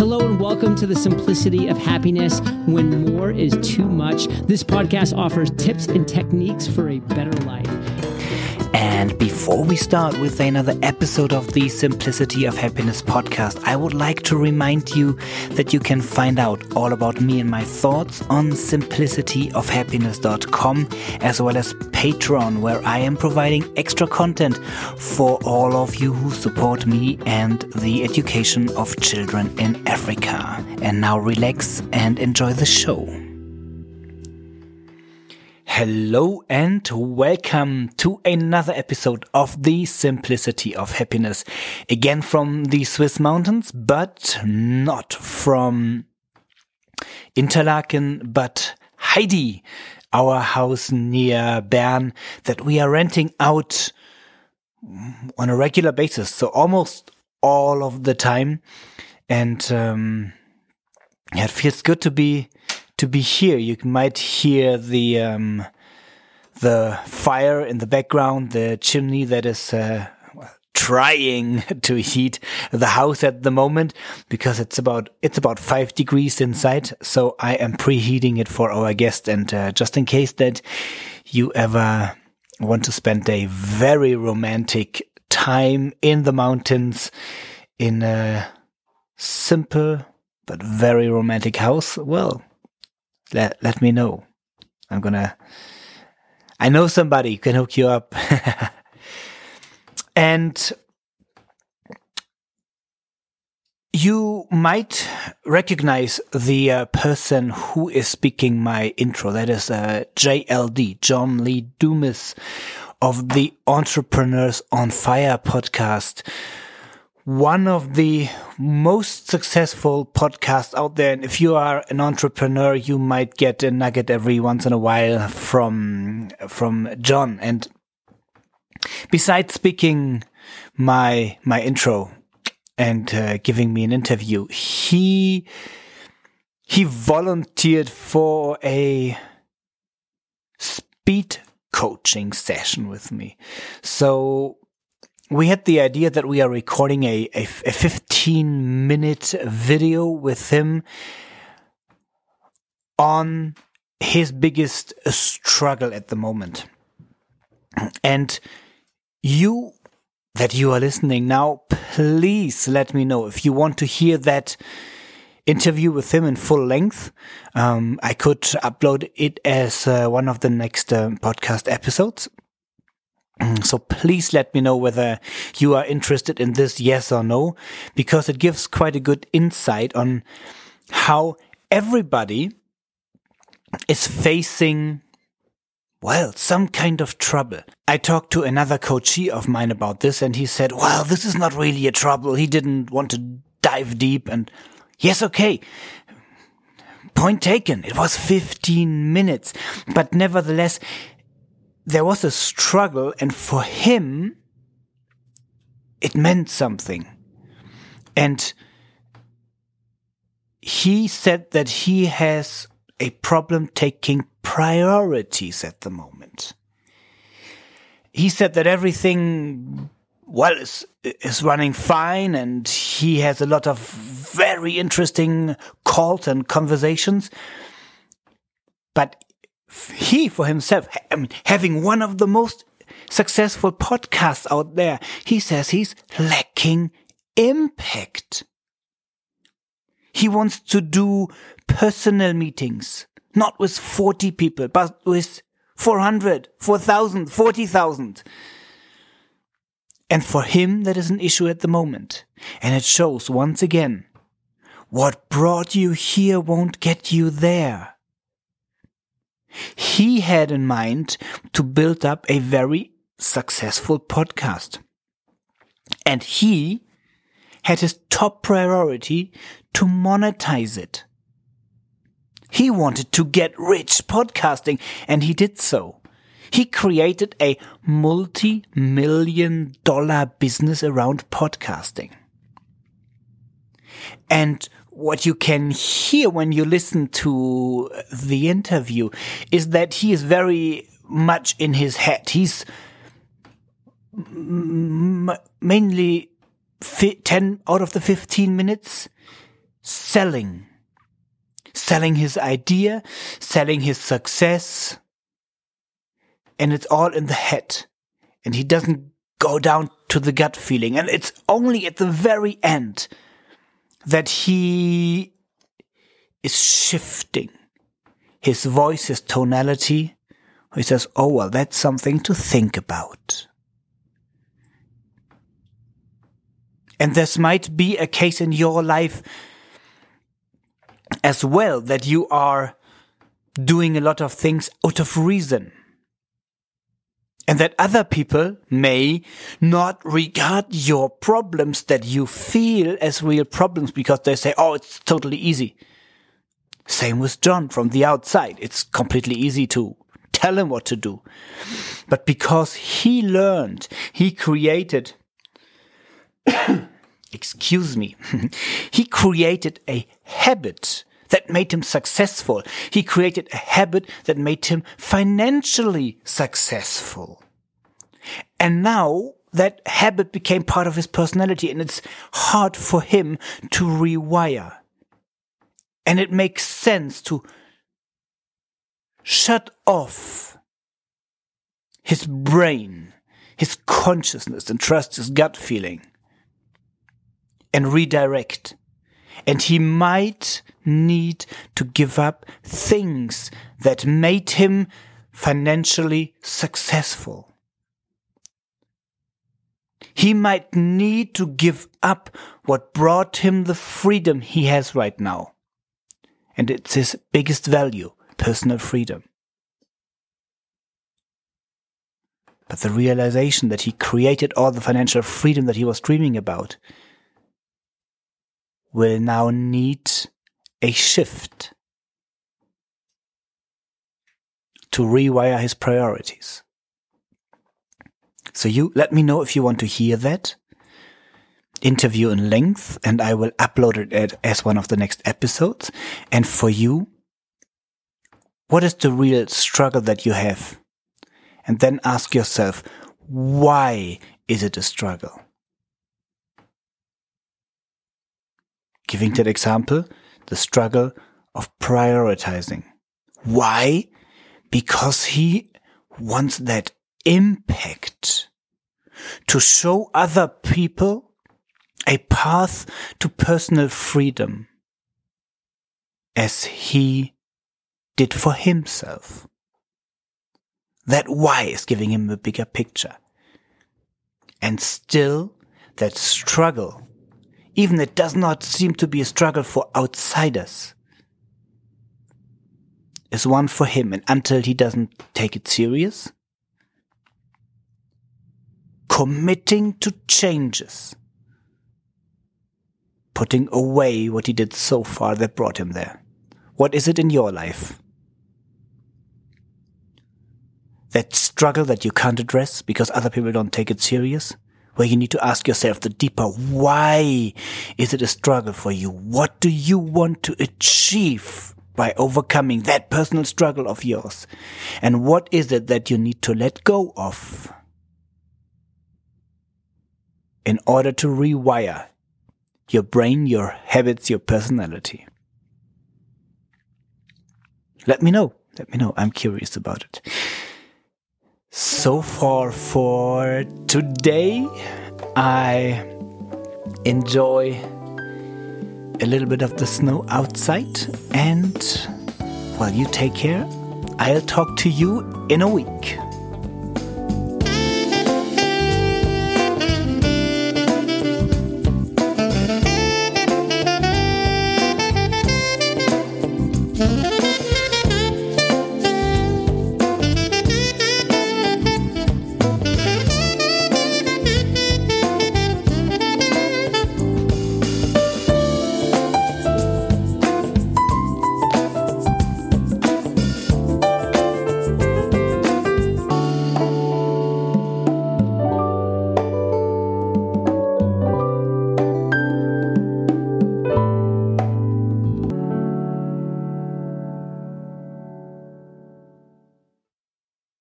Hello and welcome to the simplicity of happiness when more is too much. This podcast offers tips and techniques for a better life. And before we start with another episode of the Simplicity of Happiness podcast, I would like to remind you that you can find out all about me and my thoughts on simplicityofhappiness.com as well as Patreon, where I am providing extra content for all of you who support me and the education of children in Africa. And now relax and enjoy the show. Hello and welcome to another episode of the Simplicity of Happiness. Again from the Swiss mountains, but not from Interlaken, but Heidi, our house near Bern that we are renting out on a regular basis. So almost all of the time. And, um, yeah, it feels good to be to be here. You might hear the um, the fire in the background, the chimney that is uh, trying to heat the house at the moment because it's about it's about five degrees inside. So I am preheating it for our guest, and uh, just in case that you ever want to spend a very romantic time in the mountains in a simple but very romantic house, well, let, let me know. I'm gonna, I know somebody can hook you up. and you might recognize the uh, person who is speaking my intro. That is uh, JLD, John Lee Dumas of the Entrepreneurs on Fire podcast one of the most successful podcasts out there. And if you are an entrepreneur, you might get a nugget every once in a while from, from John. And besides speaking my, my intro and uh, giving me an interview, he, he volunteered for a speed coaching session with me. So we had the idea that we are recording a, a, a 15 minute video with him on his biggest struggle at the moment. And you that you are listening now, please let me know if you want to hear that interview with him in full length. Um, I could upload it as uh, one of the next uh, podcast episodes. So please let me know whether you are interested in this, yes or no, because it gives quite a good insight on how everybody is facing, well, some kind of trouble. I talked to another coachee of mine about this and he said, well, this is not really a trouble. He didn't want to dive deep and yes, okay. Point taken. It was 15 minutes, but nevertheless, there was a struggle, and for him, it meant something. And he said that he has a problem taking priorities at the moment. He said that everything, well, is, is running fine and he has a lot of very interesting calls and conversations. But he for himself, I mean, having one of the most successful podcasts out there, he says he's lacking impact. He wants to do personal meetings, not with 40 people, but with 400, 4,000, 40,000. And for him, that is an issue at the moment. And it shows once again, what brought you here won't get you there. He had in mind to build up a very successful podcast. And he had his top priority to monetize it. He wanted to get rich podcasting and he did so. He created a multi-million dollar business around podcasting. And what you can hear when you listen to the interview is that he is very much in his head. He's mainly 10 out of the 15 minutes selling. Selling his idea, selling his success. And it's all in the head. And he doesn't go down to the gut feeling. And it's only at the very end that he is shifting his voice, his tonality. He says, Oh, well, that's something to think about. And this might be a case in your life as well that you are doing a lot of things out of reason. And that other people may not regard your problems that you feel as real problems because they say, oh, it's totally easy. Same with John from the outside. It's completely easy to tell him what to do. But because he learned, he created excuse me, he created a habit that made him successful. He created a habit that made him financially successful. And now that habit became part of his personality and it's hard for him to rewire. And it makes sense to shut off his brain, his consciousness and trust his gut feeling and redirect. And he might need to give up things that made him financially successful. He might need to give up what brought him the freedom he has right now. And it's his biggest value, personal freedom. But the realization that he created all the financial freedom that he was dreaming about will now need a shift to rewire his priorities. So you let me know if you want to hear that interview in length and I will upload it as one of the next episodes. And for you, what is the real struggle that you have? And then ask yourself, why is it a struggle? Giving that example, the struggle of prioritizing. Why? Because he wants that impact to show other people a path to personal freedom as he did for himself. That why is giving him a bigger picture. And still, that struggle even it does not seem to be a struggle for outsiders, is one for him, and until he doesn't take it serious, committing to changes, putting away what he did so far that brought him there. What is it in your life? That struggle that you can't address because other people don't take it serious? where you need to ask yourself the deeper why is it a struggle for you? What do you want to achieve by overcoming that personal struggle of yours? And what is it that you need to let go of in order to rewire your brain, your habits, your personality? Let me know. Let me know. I'm curious about it. So far for today, I enjoy a little bit of the snow outside and while well, you take care, I'll talk to you in a week.